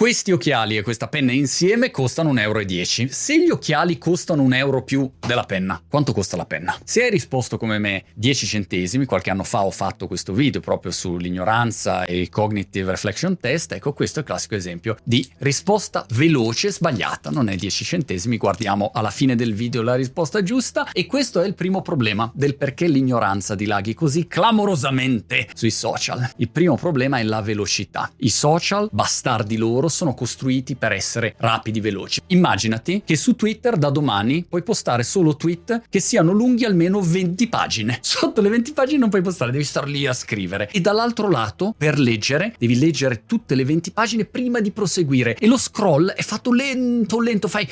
Questi occhiali e questa penna insieme costano 1,10 euro. Se gli occhiali costano un euro più della penna, quanto costa la penna? Se hai risposto come me 10 centesimi, qualche anno fa ho fatto questo video proprio sull'ignoranza e il cognitive reflection test, ecco questo è il classico esempio di risposta veloce sbagliata, non è 10 centesimi, guardiamo alla fine del video la risposta giusta e questo è il primo problema del perché l'ignoranza dilaghi così clamorosamente sui social. Il primo problema è la velocità. I social, bastardi loro, sono costruiti per essere rapidi, veloci. Immaginati che su Twitter da domani puoi postare solo tweet che siano lunghi almeno 20 pagine. Sotto le 20 pagine non puoi postare, devi star lì a scrivere. E dall'altro lato, per leggere, devi leggere tutte le 20 pagine prima di proseguire. E lo scroll è fatto lento, lento, fai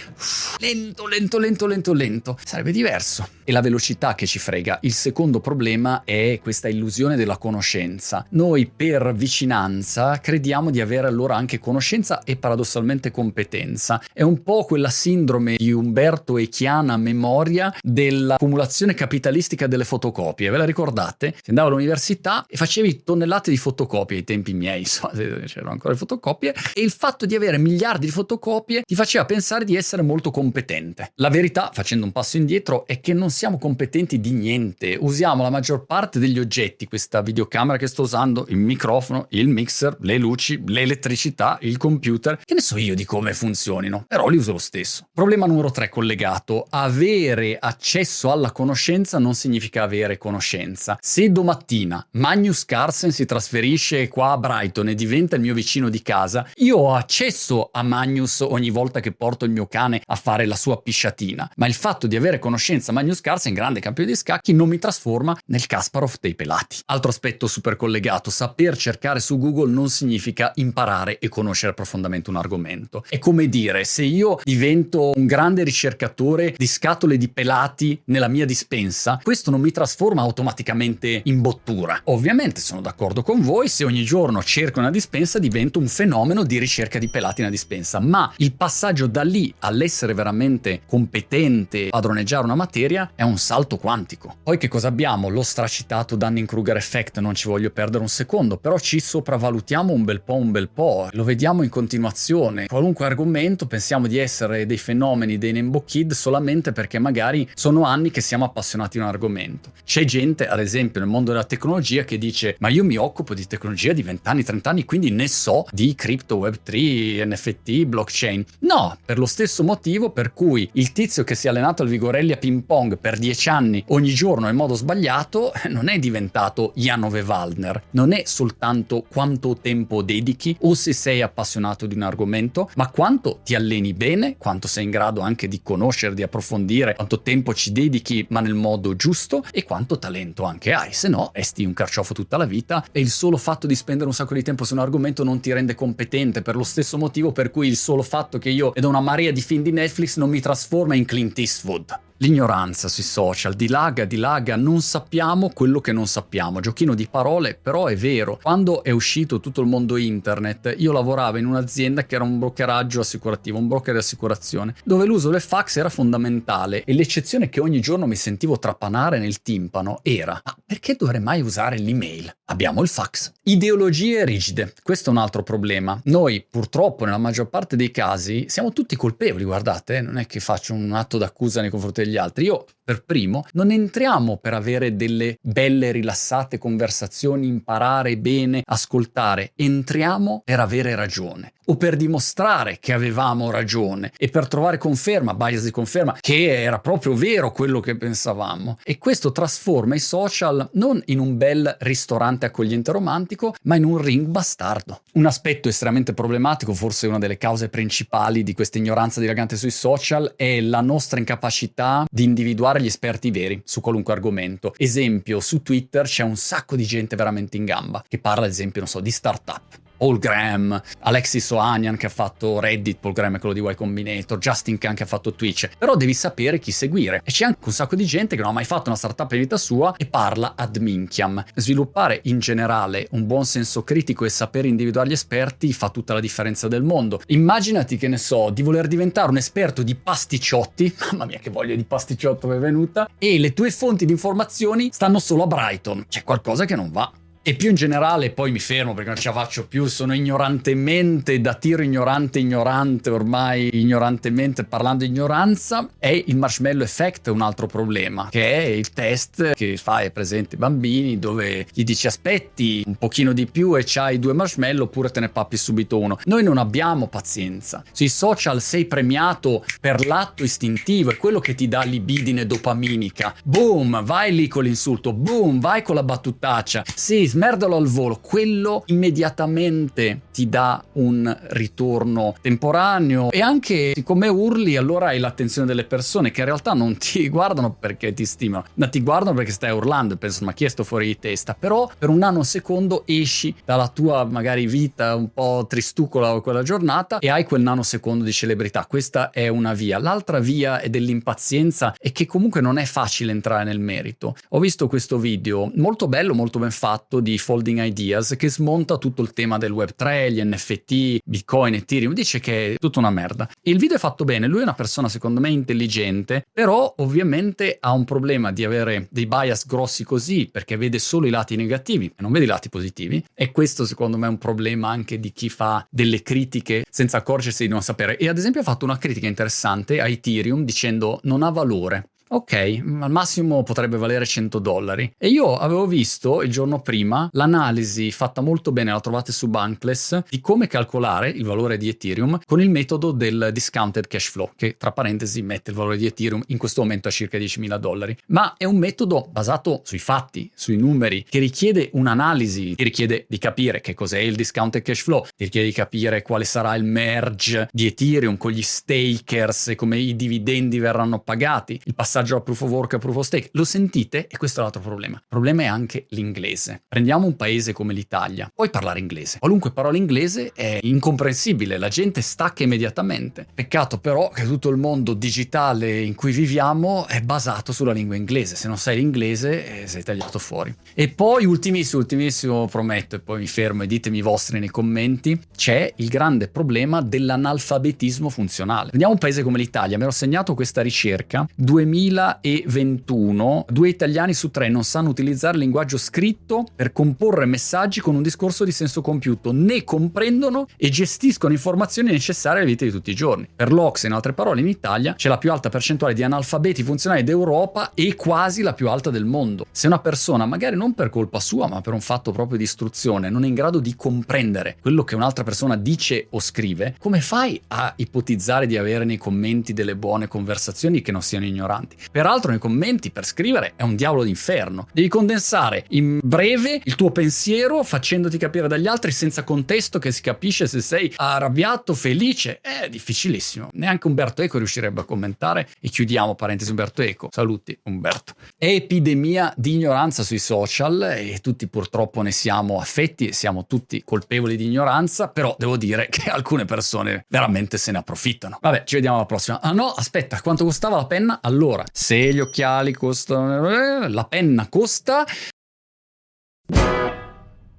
lento, lento, lento, lento, lento. Sarebbe diverso. E la velocità che ci frega. Il secondo problema è questa illusione della conoscenza. Noi per vicinanza crediamo di avere allora anche conoscenza conoscenza e paradossalmente competenza. È un po' quella sindrome di Umberto e Chiana memoria dell'accumulazione capitalistica delle fotocopie. Ve la ricordate? Si andava all'università e facevi tonnellate di fotocopie ai tempi miei, so, c'erano ancora le fotocopie, e il fatto di avere miliardi di fotocopie ti faceva pensare di essere molto competente. La verità, facendo un passo indietro, è che non siamo competenti di niente. Usiamo la maggior parte degli oggetti, questa videocamera che sto usando, il microfono, il mixer, le luci, l'elettricità, il computer computer, che ne so io di come funzionino, però li uso lo stesso. Problema numero 3 collegato, avere accesso alla conoscenza non significa avere conoscenza. Se domattina Magnus Carlsen si trasferisce qua a Brighton e diventa il mio vicino di casa, io ho accesso a Magnus ogni volta che porto il mio cane a fare la sua pisciatina, ma il fatto di avere conoscenza Magnus Carlsen, grande campione di scacchi, non mi trasforma nel Kasparov dei pelati. Altro aspetto super collegato, saper cercare su Google non significa imparare e conoscere profondamente un argomento. È come dire, se io divento un grande ricercatore di scatole di pelati nella mia dispensa, questo non mi trasforma automaticamente in bottura. Ovviamente sono d'accordo con voi, se ogni giorno cerco una dispensa divento un fenomeno di ricerca di pelati nella dispensa, ma il passaggio da lì all'essere veramente competente a droneggiare una materia è un salto quantico. Poi che cosa abbiamo? Lo stracitato Dunning-Kruger effect, non ci voglio perdere un secondo, però ci sopravvalutiamo un bel po' un bel po', lo vediamo in in continuazione. Qualunque argomento pensiamo di essere dei fenomeni, dei Nembo Kid solamente perché magari sono anni che siamo appassionati di un argomento. C'è gente, ad esempio, nel mondo della tecnologia che dice ma io mi occupo di tecnologia di 20 anni, 30 anni, quindi ne so di cripto, web3, NFT, blockchain. No, per lo stesso motivo per cui il tizio che si è allenato al Vigorelli a ping pong per 10 anni ogni giorno in modo sbagliato non è diventato Janove Waldner, non è soltanto quanto tempo dedichi o se sei appassionato appassionato di un argomento, ma quanto ti alleni bene, quanto sei in grado anche di conoscere, di approfondire, quanto tempo ci dedichi, ma nel modo giusto e quanto talento anche hai. Se no, esti un carciofo tutta la vita e il solo fatto di spendere un sacco di tempo su un argomento non ti rende competente per lo stesso motivo per cui il solo fatto che io vedo una marea di film di Netflix non mi trasforma in Clint Eastwood. L'ignoranza sui social dilaga, dilaga, non sappiamo quello che non sappiamo. Giochino di parole, però è vero. Quando è uscito tutto il mondo internet, io lavoravo in un'azienda che era un brokeraggio assicurativo, un broker di assicurazione, dove l'uso del fax era fondamentale e l'eccezione che ogni giorno mi sentivo trapanare nel timpano era: ma perché dovrei mai usare l'email? Abbiamo il fax. Ideologie rigide. Questo è un altro problema. Noi, purtroppo, nella maggior parte dei casi, siamo tutti colpevoli, guardate, non è che faccio un atto d'accusa nei confronti degli altri. Io per primo, non entriamo per avere delle belle rilassate conversazioni, imparare bene, ascoltare, entriamo per avere ragione o per dimostrare che avevamo ragione e per trovare conferma, bias di conferma, che era proprio vero quello che pensavamo. E questo trasforma i social non in un bel ristorante accogliente romantico, ma in un ring bastardo. Un aspetto estremamente problematico, forse una delle cause principali di questa ignoranza dilagante sui social, è la nostra incapacità di individuare trovare gli esperti veri su qualunque argomento. Esempio, su Twitter c'è un sacco di gente veramente in gamba che parla, ad esempio, non so, di startup. Paul Graham, Alexis Ohanian che ha fatto Reddit, Paul Graham è quello di Y Combinator, Justin Khan che ha fatto Twitch, però devi sapere chi seguire e c'è anche un sacco di gente che non ha mai fatto una startup in vita sua e parla ad minchiam. Sviluppare in generale un buon senso critico e sapere individuare gli esperti fa tutta la differenza del mondo. Immaginati che ne so, di voler diventare un esperto di pasticciotti, mamma mia che voglia di pasticciotto mi è venuta, e le tue fonti di informazioni stanno solo a Brighton, c'è qualcosa che non va. E più in generale, poi mi fermo perché non ce la faccio più, sono ignorantemente, da tiro ignorante, ignorante, ormai ignorantemente parlando di ignoranza, è il marshmallow effect un altro problema, che è il test che fai ai presenti bambini dove gli dici aspetti un pochino di più e c'hai due marshmallow oppure te ne pappi subito uno. Noi non abbiamo pazienza. Sui social sei premiato per l'atto istintivo, è quello che ti dà libidine dopaminica. Boom, vai lì con l'insulto, boom, vai con la battutaccia. Sì, smerdalo al volo, quello immediatamente ti dà un ritorno temporaneo e anche siccome urli allora hai l'attenzione delle persone che in realtà non ti guardano perché ti stimano, ma ti guardano perché stai urlando pensano ma chi è sto fuori di testa, però per un nanosecondo esci dalla tua magari vita un po' tristucola quella giornata e hai quel nanosecondo di celebrità, questa è una via. L'altra via è dell'impazienza e che comunque non è facile entrare nel merito. Ho visto questo video molto bello, molto ben fatto di Folding Ideas che smonta tutto il tema del web 3, gli NFT, Bitcoin, Ethereum, dice che è tutta una merda. Il video è fatto bene, lui è una persona secondo me intelligente, però ovviamente ha un problema di avere dei bias grossi così perché vede solo i lati negativi e non vede i lati positivi e questo secondo me è un problema anche di chi fa delle critiche senza accorgersi di non sapere. E ad esempio ha fatto una critica interessante a Ethereum dicendo non ha valore. Ok, al massimo potrebbe valere 100 dollari. E io avevo visto il giorno prima l'analisi fatta molto bene, la trovate su Bankless, di come calcolare il valore di Ethereum con il metodo del discounted cash flow, che tra parentesi mette il valore di Ethereum in questo momento a circa 10.000 dollari. Ma è un metodo basato sui fatti, sui numeri, che richiede un'analisi, ti richiede di capire che cos'è il discounted cash flow, ti richiede di capire quale sarà il merge di Ethereum con gli stakers e come i dividendi verranno pagati, il passaggio passaggio a proof of work a proof of stake. Lo sentite e questo è l'altro problema. Il problema è anche l'inglese. Prendiamo un paese come l'Italia, puoi parlare inglese. Qualunque parola inglese è incomprensibile, la gente stacca immediatamente. Peccato però che tutto il mondo digitale in cui viviamo è basato sulla lingua inglese. Se non sai l'inglese eh, sei tagliato fuori. E poi ultimissimo, ultimissimo prometto e poi mi fermo e ditemi i vostri nei commenti, c'è il grande problema dell'analfabetismo funzionale. Prendiamo un paese come l'Italia, mi ero segnato questa ricerca 2000 2021 due italiani su tre non sanno utilizzare il linguaggio scritto per comporre messaggi con un discorso di senso compiuto, né comprendono e gestiscono informazioni necessarie alla vita di tutti i giorni. Per l'Ox, in altre parole, in Italia c'è la più alta percentuale di analfabeti funzionali d'Europa e quasi la più alta del mondo. Se una persona, magari non per colpa sua, ma per un fatto proprio di istruzione, non è in grado di comprendere quello che un'altra persona dice o scrive, come fai a ipotizzare di avere nei commenti delle buone conversazioni che non siano ignoranti? Peraltro nei commenti per scrivere è un diavolo d'inferno. Devi condensare in breve il tuo pensiero facendoti capire dagli altri senza contesto che si capisce se sei arrabbiato, felice. È difficilissimo. Neanche Umberto Eco riuscirebbe a commentare. E chiudiamo parentesi Umberto Eco. Saluti Umberto. Epidemia di ignoranza sui social e tutti purtroppo ne siamo affetti e siamo tutti colpevoli di ignoranza, però devo dire che alcune persone veramente se ne approfittano. Vabbè, ci vediamo alla prossima. Ah no, aspetta, quanto costava la penna? Allora, se gli occhiali costano, eh, la penna costa.